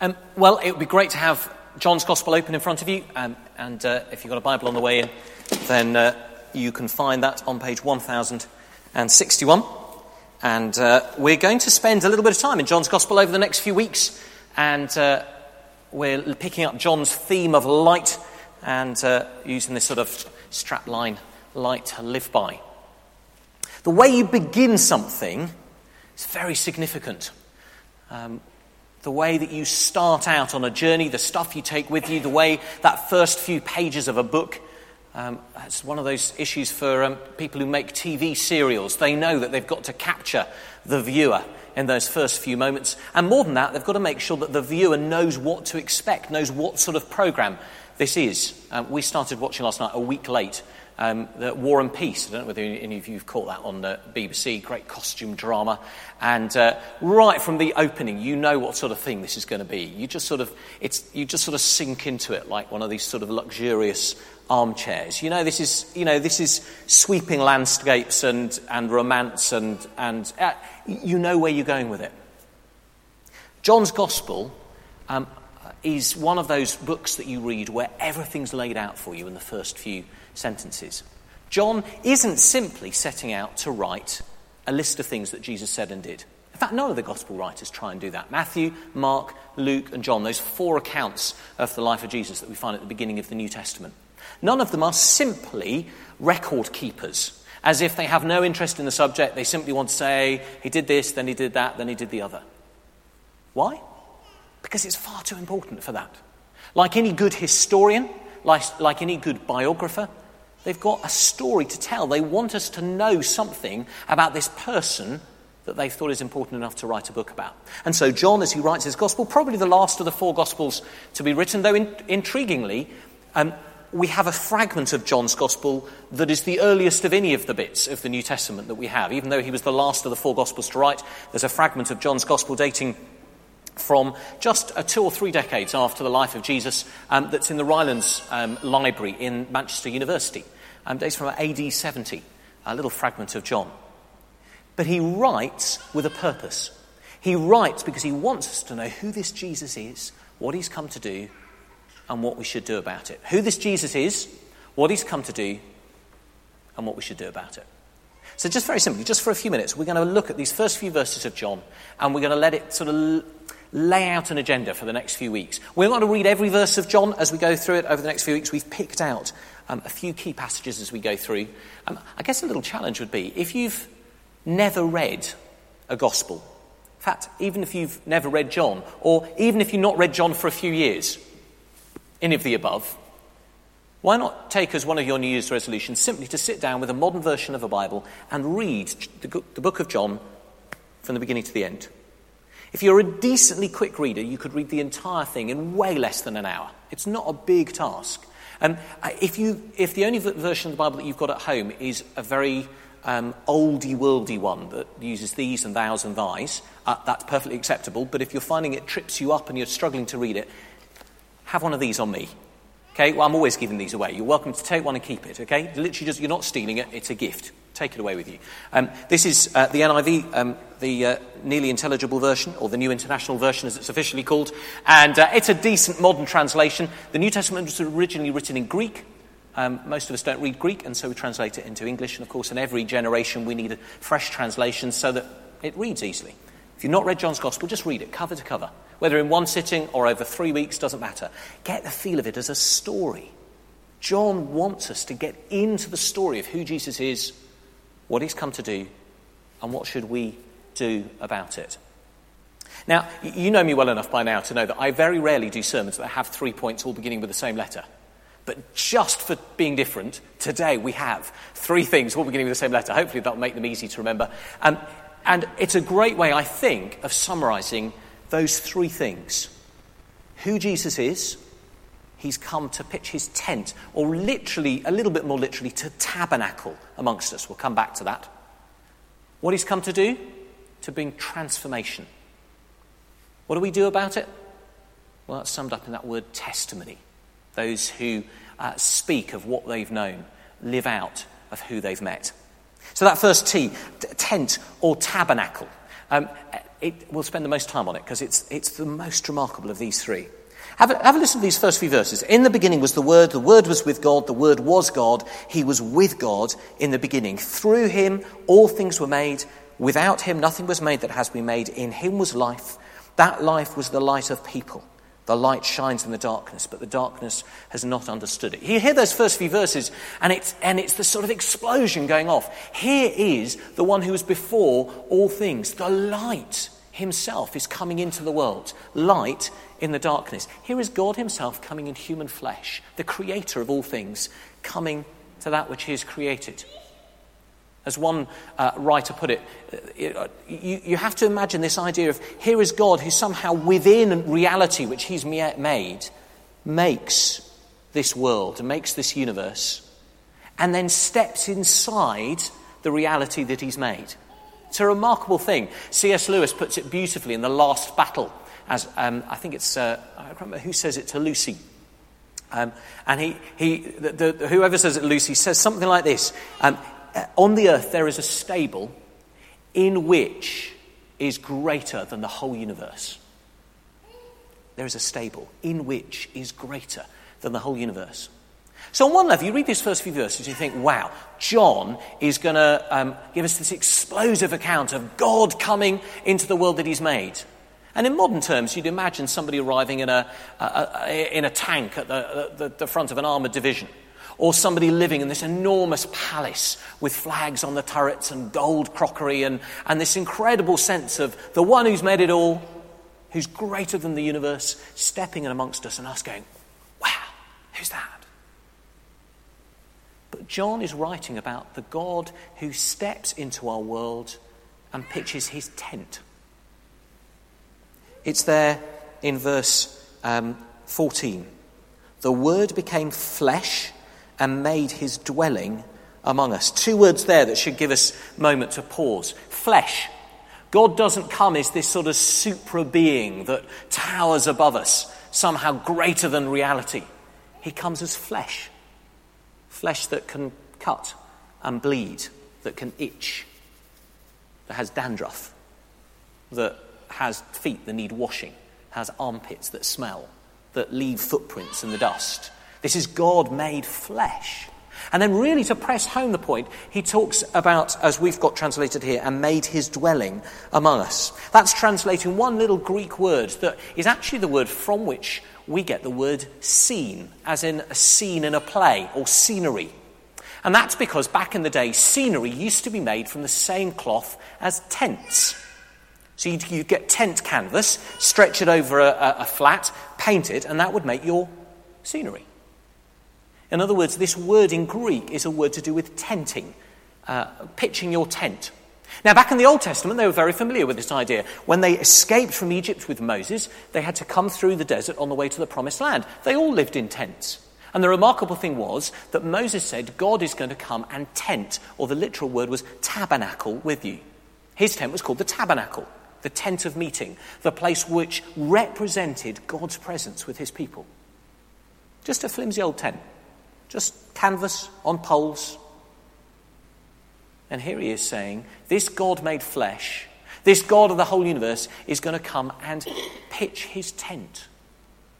Um, well, it would be great to have John's Gospel open in front of you, um, and uh, if you've got a Bible on the way in, then uh, you can find that on page 1061. And uh, we're going to spend a little bit of time in John's Gospel over the next few weeks, and uh, we're picking up John's theme of light and uh, using this sort of strapline light to live by. The way you begin something is very significant. Um, the way that you start out on a journey, the stuff you take with you, the way that first few pages of a book. Um, it's one of those issues for um, people who make TV serials. They know that they've got to capture the viewer in those first few moments. And more than that, they've got to make sure that the viewer knows what to expect, knows what sort of program this is. Um, we started watching last night a week late um, War and Peace. I don't know whether any of you have caught that on the BBC. Great costume drama. And uh, right from the opening, you know what sort of thing this is going to be. You just sort of, it's, you just sort of sink into it like one of these sort of luxurious armchairs. You know, this is, you know, this is sweeping landscapes and, and romance, and, and uh, you know where you're going with it. John's Gospel um, is one of those books that you read where everything's laid out for you in the first few sentences. John isn't simply setting out to write a list of things that Jesus said and did. In fact, none of the gospel writers try and do that. Matthew, Mark, Luke, and John, those four accounts of the life of Jesus that we find at the beginning of the New Testament, none of them are simply record keepers, as if they have no interest in the subject. They simply want to say, he did this, then he did that, then he did the other. Why? Because it's far too important for that. Like any good historian, like, like any good biographer, They've got a story to tell. They want us to know something about this person that they thought is important enough to write a book about. And so, John, as he writes his gospel, probably the last of the four gospels to be written, though in, intriguingly, um, we have a fragment of John's gospel that is the earliest of any of the bits of the New Testament that we have. Even though he was the last of the four gospels to write, there's a fragment of John's gospel dating from just uh, two or three decades after the life of Jesus um, that's in the Rylands um, Library in Manchester University um, dates from AD 70, a little fragment of John. But he writes with a purpose. He writes because he wants us to know who this Jesus is, what he's come to do, and what we should do about it. Who this Jesus is, what he's come to do, and what we should do about it. So, just very simply, just for a few minutes, we're going to look at these first few verses of John, and we're going to let it sort of lay out an agenda for the next few weeks. We're not going to read every verse of John as we go through it over the next few weeks. We've picked out um, a few key passages as we go through. Um, I guess a little challenge would be if you've never read a gospel, in fact, even if you've never read John, or even if you've not read John for a few years, any of the above, why not take as one of your New Year's resolutions simply to sit down with a modern version of a Bible and read the, the book of John from the beginning to the end? If you're a decently quick reader, you could read the entire thing in way less than an hour. It's not a big task. And if, you, if the only version of the Bible that you've got at home is a very um, oldie worldy one that uses these and thous and thys, uh, that's perfectly acceptable. But if you're finding it trips you up and you're struggling to read it, have one of these on me. Okay, well, I'm always giving these away. You're welcome to take one and keep it, okay? Literally, just, you're not stealing it, it's a gift. Take it away with you. Um, this is uh, the NIV, um, the uh, nearly intelligible version, or the New International Version as it's officially called. And uh, it's a decent modern translation. The New Testament was originally written in Greek. Um, most of us don't read Greek, and so we translate it into English. And of course, in every generation, we need a fresh translation so that it reads easily. If you've not read John's Gospel, just read it cover to cover. Whether in one sitting or over three weeks, doesn't matter. Get the feel of it as a story. John wants us to get into the story of who Jesus is what he's come to do, and what should we do about it. Now, you know me well enough by now to know that I very rarely do sermons that have three points all beginning with the same letter. But just for being different, today we have three things all beginning with the same letter. Hopefully that'll make them easy to remember. Um, and it's a great way, I think, of summarizing those three things who Jesus is, he's come to pitch his tent, or literally, a little bit more literally, to tabernacle amongst us. We'll come back to that. What he's come to do? To bring transformation. What do we do about it? Well, that's summed up in that word testimony. Those who uh, speak of what they've known, live out of who they've met. So that first T, t- tent or tabernacle. Um, it, we'll spend the most time on it because it's, it's the most remarkable of these three. Have a, have a listen to these first few verses. In the beginning was the Word, the Word was with God, the Word was God, He was with God in the beginning. Through Him all things were made. Without Him nothing was made that has been made. In Him was life. That life was the light of people. The light shines in the darkness, but the darkness has not understood it. You hear those first few verses, and it's, and it's the sort of explosion going off. Here is the one who was before all things. The light himself is coming into the world. Light in the darkness. Here is God Himself coming in human flesh, the creator of all things, coming to that which He has created. As one uh, writer put it, uh, you, you have to imagine this idea of here is God who somehow within reality which He's made makes this world makes this universe and then steps inside the reality that He's made. It's a remarkable thing. C.S. Lewis puts it beautifully in The Last Battle as um, I think it's, uh, I can't remember who says it to Lucy. Um, and he, he the, the, whoever says it Lucy says something like this um, On the earth, there is a stable in which is greater than the whole universe. There is a stable in which is greater than the whole universe. So, on one level, you read these first few verses, you think, wow, John is going to um, give us this explosive account of God coming into the world that he's made. And in modern terms, you'd imagine somebody arriving in a, a, a in a tank at the, the, the front of an armoured division. Or somebody living in this enormous palace with flags on the turrets and gold crockery and, and this incredible sense of the one who's made it all, who's greater than the universe, stepping in amongst us and us going, wow, who's that? But John is writing about the God who steps into our world and pitches his tent it's there in verse um, 14. The Word became flesh and made his dwelling among us. Two words there that should give us a moment to pause. Flesh. God doesn't come as this sort of supra being that towers above us, somehow greater than reality. He comes as flesh. Flesh that can cut and bleed, that can itch, that has dandruff, that has feet that need washing, has armpits that smell, that leave footprints in the dust. This is God made flesh. And then, really, to press home the point, he talks about, as we've got translated here, and made his dwelling among us. That's translating one little Greek word that is actually the word from which we get the word scene, as in a scene in a play or scenery. And that's because back in the day, scenery used to be made from the same cloth as tents. So you'd, you'd get tent canvas, stretch it over a, a flat, paint it, and that would make your scenery. In other words, this word in Greek is a word to do with tenting, uh, pitching your tent. Now, back in the Old Testament, they were very familiar with this idea. When they escaped from Egypt with Moses, they had to come through the desert on the way to the promised land. They all lived in tents. And the remarkable thing was that Moses said, God is going to come and tent, or the literal word was tabernacle with you. His tent was called the tabernacle the tent of meeting, the place which represented God's presence with his people. Just a flimsy old tent, just canvas on poles. And here he is saying, This God made flesh, this God of the whole universe, is going to come and pitch his tent,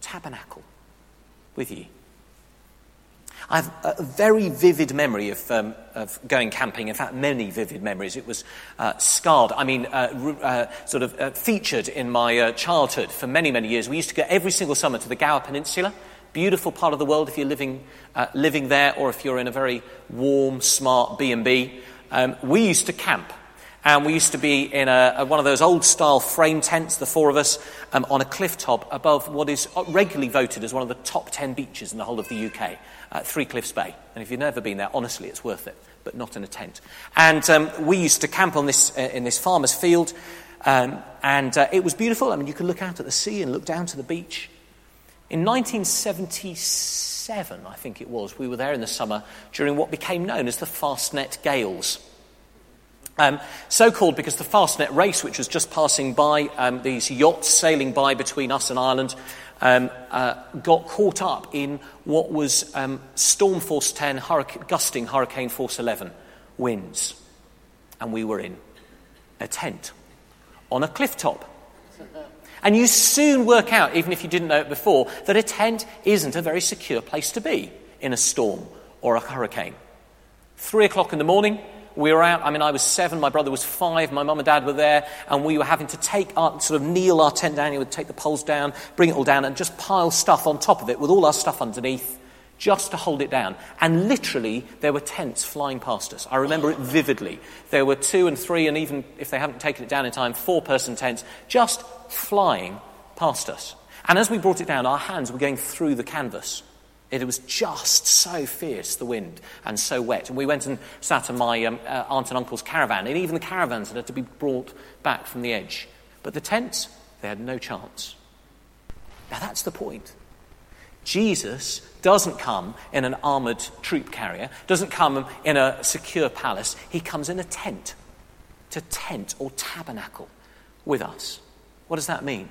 tabernacle, with you. I have a very vivid memory of, um, of going camping. In fact, many vivid memories. It was uh, scarred, I mean, uh, uh, sort of uh, featured in my uh, childhood for many, many years. We used to go every single summer to the Gower Peninsula. Beautiful part of the world if you're living, uh, living there or if you're in a very warm, smart B&B. Um, we used to camp and we used to be in a, a, one of those old style frame tents, the four of us, um, on a cliff top above what is regularly voted as one of the top 10 beaches in the whole of the UK, uh, Three Cliffs Bay. And if you've never been there, honestly, it's worth it, but not in a tent. And um, we used to camp on this, uh, in this farmer's field, um, and uh, it was beautiful. I mean, you could look out at the sea and look down to the beach. In 1977, I think it was, we were there in the summer during what became known as the Fastnet Gales. Um, so called because the Fastnet race, which was just passing by, um, these yachts sailing by between us and Ireland, um, uh, got caught up in what was um, storm force 10, hurricane, gusting hurricane force 11 winds. And we were in a tent on a cliff top. And you soon work out, even if you didn't know it before, that a tent isn't a very secure place to be in a storm or a hurricane. Three o'clock in the morning, we were out. I mean, I was seven, my brother was five, my mum and dad were there, and we were having to take our, sort of kneel our tent down. You would take the poles down, bring it all down, and just pile stuff on top of it with all our stuff underneath just to hold it down. And literally, there were tents flying past us. I remember it vividly. There were two and three, and even if they haven't taken it down in time, four person tents just flying past us. And as we brought it down, our hands were going through the canvas. It was just so fierce, the wind, and so wet. And we went and sat in my um, uh, aunt and uncle's caravan, and even the caravans had to be brought back from the edge. But the tents, they had no chance. Now that's the point. Jesus doesn't come in an armored troop carrier, doesn't come in a secure palace. He comes in a tent, to tent or tabernacle with us. What does that mean?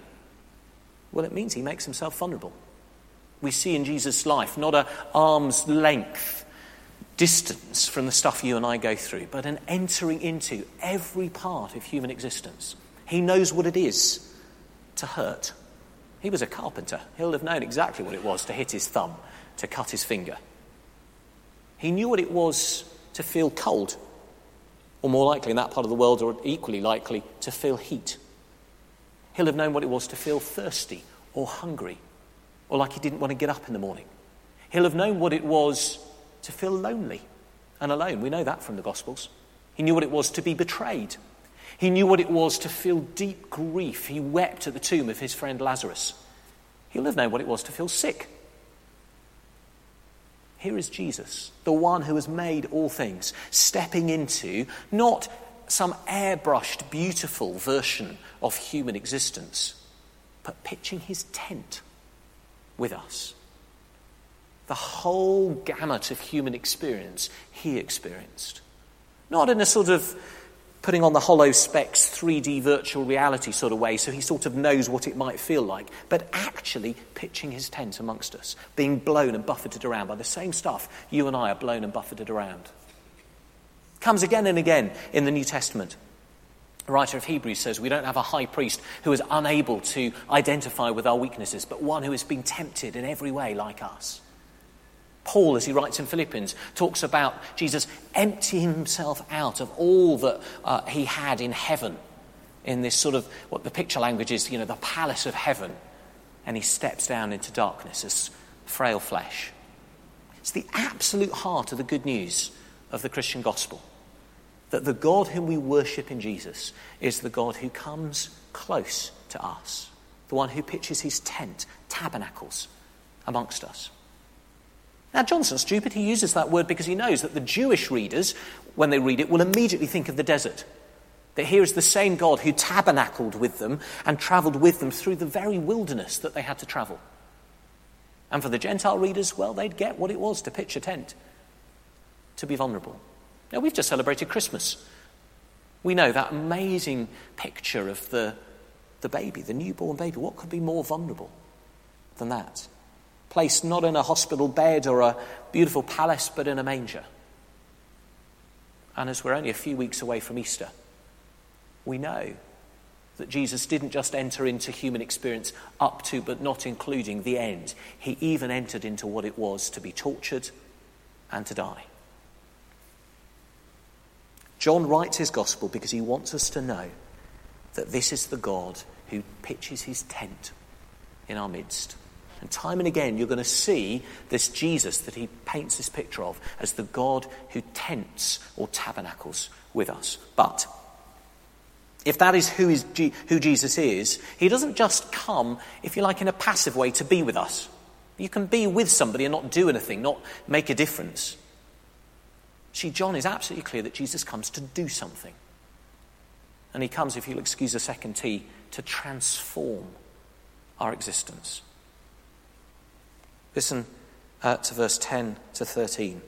Well, it means he makes himself vulnerable. We see in Jesus' life not a arm's length distance from the stuff you and I go through, but an entering into every part of human existence. He knows what it is to hurt. He was a carpenter. He'll have known exactly what it was to hit his thumb, to cut his finger. He knew what it was to feel cold, or more likely in that part of the world, or equally likely to feel heat. He'll have known what it was to feel thirsty or hungry, or like he didn't want to get up in the morning. He'll have known what it was to feel lonely and alone. We know that from the Gospels. He knew what it was to be betrayed he knew what it was to feel deep grief. He wept at the tomb of his friend Lazarus. He'll have known what it was to feel sick. Here is Jesus, the one who has made all things, stepping into not some airbrushed, beautiful version of human existence, but pitching his tent with us. The whole gamut of human experience he experienced. Not in a sort of putting on the hollow specs 3D virtual reality sort of way so he sort of knows what it might feel like, but actually pitching his tent amongst us, being blown and buffeted around by the same stuff you and I are blown and buffeted around. Comes again and again in the New Testament. The writer of Hebrews says we don't have a high priest who is unable to identify with our weaknesses, but one who has been tempted in every way like us. Paul, as he writes in Philippians, talks about Jesus emptying himself out of all that uh, he had in heaven, in this sort of what the picture language is, you know, the palace of heaven, and he steps down into darkness as frail flesh. It's the absolute heart of the good news of the Christian gospel that the God whom we worship in Jesus is the God who comes close to us, the one who pitches his tent, tabernacles amongst us. Now, Johnson's stupid. He uses that word because he knows that the Jewish readers, when they read it, will immediately think of the desert. That here is the same God who tabernacled with them and travelled with them through the very wilderness that they had to travel. And for the Gentile readers, well, they'd get what it was to pitch a tent, to be vulnerable. Now, we've just celebrated Christmas. We know that amazing picture of the, the baby, the newborn baby. What could be more vulnerable than that? Placed not in a hospital bed or a beautiful palace, but in a manger. And as we're only a few weeks away from Easter, we know that Jesus didn't just enter into human experience up to, but not including, the end. He even entered into what it was to be tortured and to die. John writes his gospel because he wants us to know that this is the God who pitches his tent in our midst. And time and again, you're going to see this Jesus that he paints this picture of as the God who tents or tabernacles with us. But if that is who, is who Jesus is, he doesn't just come, if you like, in a passive way to be with us. You can be with somebody and not do anything, not make a difference. See, John is absolutely clear that Jesus comes to do something. And he comes, if you'll excuse a second T, to transform our existence. Listen uh, to verse 10 to 13.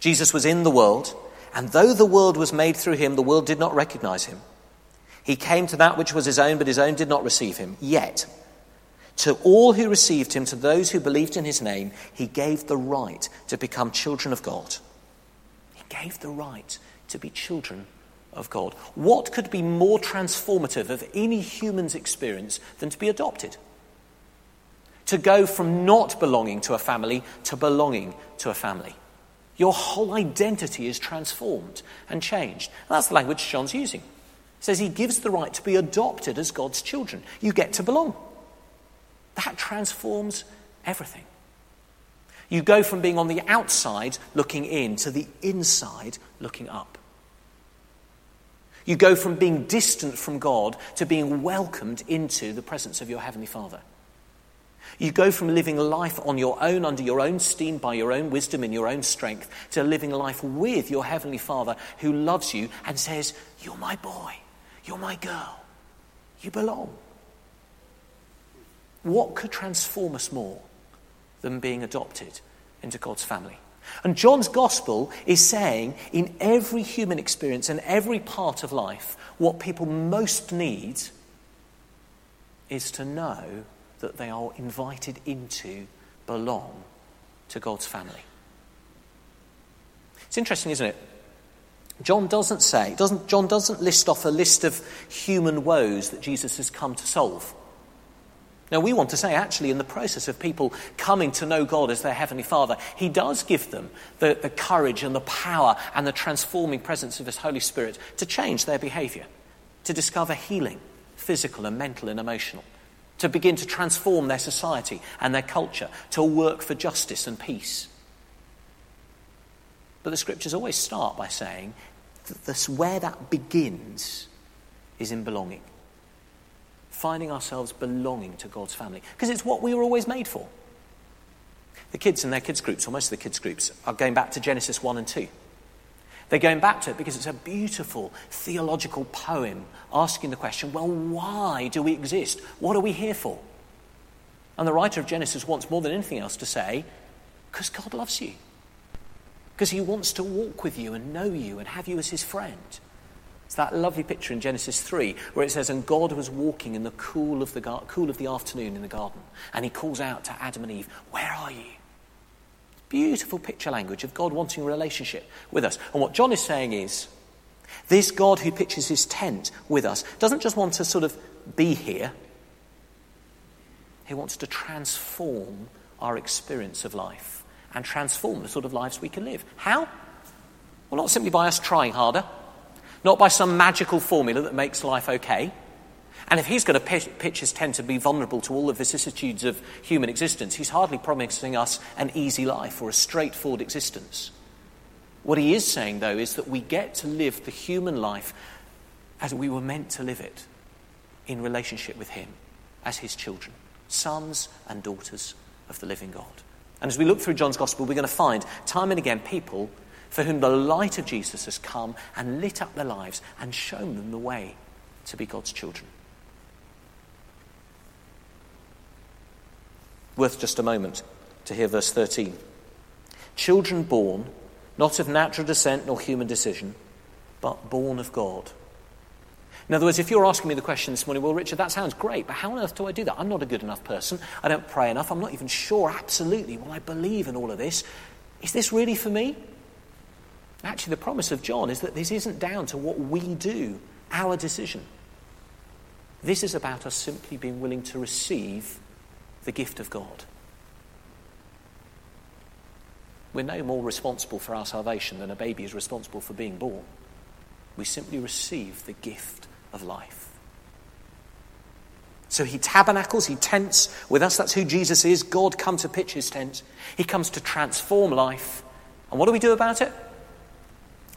Jesus was in the world, and though the world was made through him, the world did not recognize him. He came to that which was his own, but his own did not receive him. Yet, to all who received him, to those who believed in his name, he gave the right to become children of God. He gave the right to be children of God. What could be more transformative of any human's experience than to be adopted? To go from not belonging to a family to belonging to a family. Your whole identity is transformed and changed. And that's the language John's using. He says he gives the right to be adopted as God's children. You get to belong. That transforms everything. You go from being on the outside looking in to the inside looking up. You go from being distant from God to being welcomed into the presence of your Heavenly Father. You go from living life on your own, under your own steam, by your own wisdom, in your own strength, to living life with your Heavenly Father who loves you and says, You're my boy, you're my girl, you belong. What could transform us more than being adopted into God's family? And John's gospel is saying in every human experience and every part of life, what people most need is to know that they are invited into, belong to God's family. It's interesting, isn't it? John doesn't say, doesn't, John doesn't list off a list of human woes that Jesus has come to solve. Now, we want to say, actually, in the process of people coming to know God as their Heavenly Father, He does give them the, the courage and the power and the transforming presence of His Holy Spirit to change their behavior, to discover healing, physical and mental and emotional, to begin to transform their society and their culture, to work for justice and peace. But the scriptures always start by saying that this, where that begins is in belonging finding ourselves belonging to God's family. Because it's what we were always made for. The kids and their kids' groups, or most of the kids' groups, are going back to Genesis 1 and 2. They're going back to it because it's a beautiful theological poem asking the question well, why do we exist? What are we here for? And the writer of Genesis wants more than anything else to say, because God loves you. Because he wants to walk with you and know you and have you as his friend. It's that lovely picture in Genesis 3 where it says, And God was walking in the cool of the, gar- cool of the afternoon in the garden. And he calls out to Adam and Eve, Where are you? Beautiful picture language of God wanting a relationship with us. And what John is saying is, this God who pitches his tent with us doesn't just want to sort of be here, he wants to transform our experience of life and transform the sort of lives we can live. How? Well, not simply by us trying harder not by some magical formula that makes life okay. And if he's going to pitch, his tent to be vulnerable to all the vicissitudes of human existence, he's hardly promising us an easy life or a straightforward existence. What he is saying, though, is that we get to live the human life as we were meant to live it in relationship with him as his children, sons and daughters of the living God. And as we look through John's Gospel, we're going to find time and again people for whom the light of Jesus has come and lit up their lives and shown them the way to be God's children. Worth just a moment to hear verse 13. Children born, not of natural descent nor human decision, but born of God. In other words, if you're asking me the question this morning, well, Richard, that sounds great, but how on earth do I do that? I'm not a good enough person. I don't pray enough. I'm not even sure absolutely will I believe in all of this. Is this really for me? Actually, the promise of John is that this isn't down to what we do, our decision. This is about us simply being willing to receive the gift of God. We're no more responsible for our salvation than a baby is responsible for being born. We simply receive the gift of life. So he tabernacles, he tents with us. That's who Jesus is. God come to pitch his tent. He comes to transform life. And what do we do about it?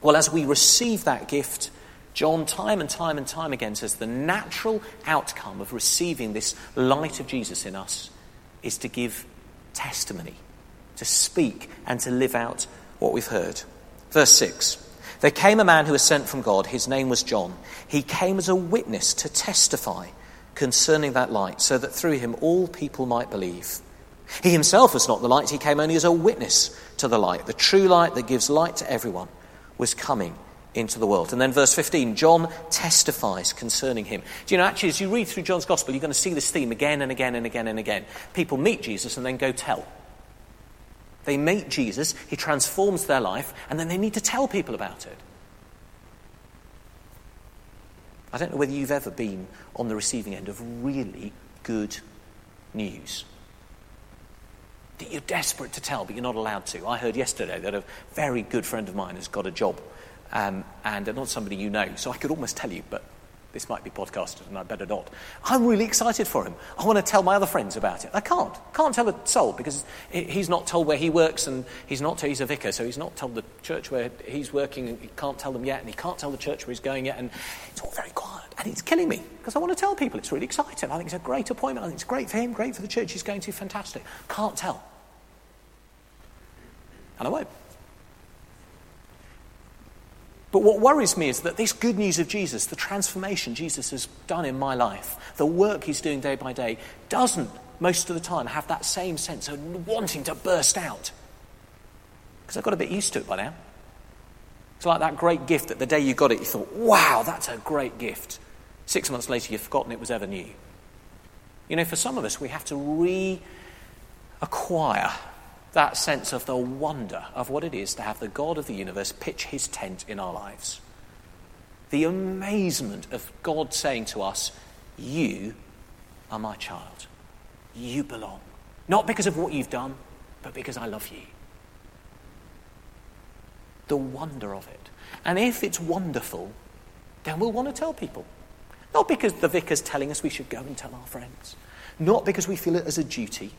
Well, as we receive that gift, John, time and time and time again, says the natural outcome of receiving this light of Jesus in us is to give testimony, to speak, and to live out what we've heard. Verse 6 There came a man who was sent from God. His name was John. He came as a witness to testify concerning that light, so that through him all people might believe. He himself was not the light, he came only as a witness to the light, the true light that gives light to everyone was coming into the world. And then verse 15, John testifies concerning him. Do you know, actually, as you read through John's gospel, you're going to see this theme again and again and again and again. People meet Jesus and then go tell. They meet Jesus, he transforms their life, and then they need to tell people about it. I don't know whether you've ever been on the receiving end of really good news that you're desperate to tell, but you're not allowed to. I heard yesterday that a very good friend of mine has got a job, um, and not somebody you know, so I could almost tell you, but this might be podcasted and I better not. I'm really excited for him. I want to tell my other friends about it. I can't. Can't tell a soul because he's not told where he works and he's not, he's a vicar, so he's not told the church where he's working and he can't tell them yet and he can't tell the church where he's going yet and it's all very quiet and it's killing me because I want to tell people. It's really exciting. I think it's a great appointment. I think it's great for him, great for the church he's going to, be fantastic. Can't tell. And I won't. But what worries me is that this good news of Jesus, the transformation Jesus has done in my life, the work he's doing day by day, doesn't most of the time have that same sense of wanting to burst out. Because I've got a bit used to it by now. It's like that great gift that the day you got it, you thought, wow, that's a great gift. Six months later, you've forgotten it was ever new. You know, for some of us, we have to reacquire that sense of the wonder of what it is to have the God of the universe pitch his tent in our lives. The amazement of God saying to us, You are my child. You belong. Not because of what you've done, but because I love you. The wonder of it. And if it's wonderful, then we'll want to tell people. Not because the vicar's telling us we should go and tell our friends. Not because we feel it as a duty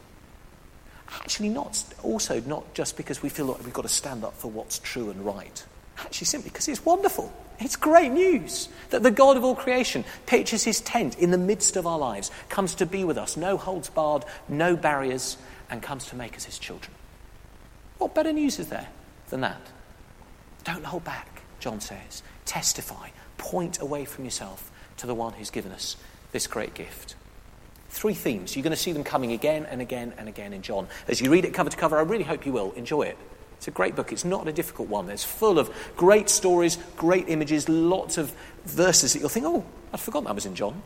Actually, not also not just because we feel like we've got to stand up for what's true and right. Actually, simply because it's wonderful. It's great news that the God of all creation pitches his tent in the midst of our lives, comes to be with us, no holds barred, no barriers, and comes to make us his children. What better news is there than that? Don't hold back, John says. Testify. Point away from yourself to the one who's given us this great gift. Three themes. You're going to see them coming again and again and again in John. As you read it cover to cover, I really hope you will. Enjoy it. It's a great book. It's not a difficult one. It's full of great stories, great images, lots of verses that you'll think, oh, I'd forgotten that was in John.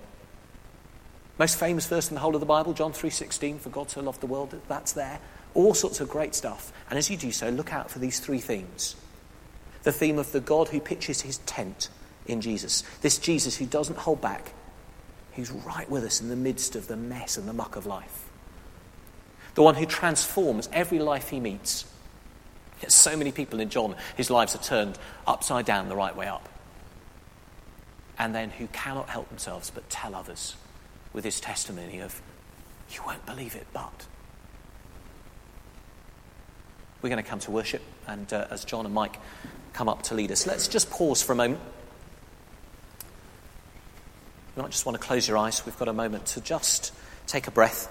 Most famous verse in the whole of the Bible, John 3.16, for God so loved the world, that's there. All sorts of great stuff. And as you do so, look out for these three themes. The theme of the God who pitches his tent in Jesus. This Jesus who doesn't hold back, He's right with us in the midst of the mess and the muck of life. The one who transforms every life he meets. Yet so many people in John, his lives are turned upside down the right way up. And then who cannot help themselves but tell others with his testimony of, you won't believe it, but. We're going to come to worship, and uh, as John and Mike come up to lead us, let's just pause for a moment. You might just want to close your eyes. We've got a moment to just take a breath.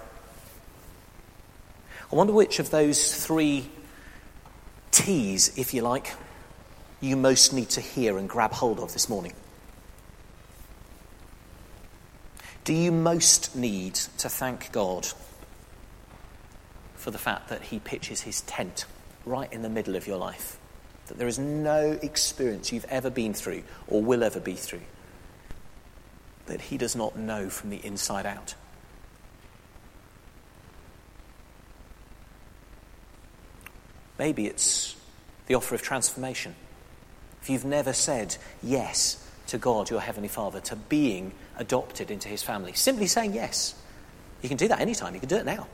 I wonder which of those three T's, if you like, you most need to hear and grab hold of this morning. Do you most need to thank God for the fact that He pitches His tent right in the middle of your life? That there is no experience you've ever been through or will ever be through that he does not know from the inside out. Maybe it's the offer of transformation. If you've never said yes to God, your Heavenly Father, to being adopted into His family, simply saying yes. You can do that anytime, you can do it now.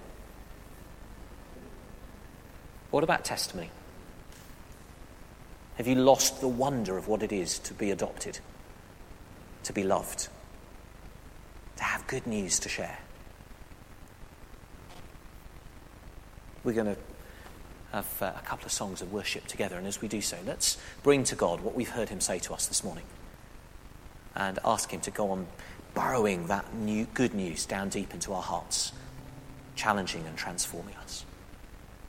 What about testimony? Have you lost the wonder of what it is to be adopted, to be loved? Good news to share. We're going to have uh, a couple of songs of worship together, and as we do so, let's bring to God what we've heard Him say to us this morning and ask Him to go on burrowing that new good news down deep into our hearts, challenging and transforming us.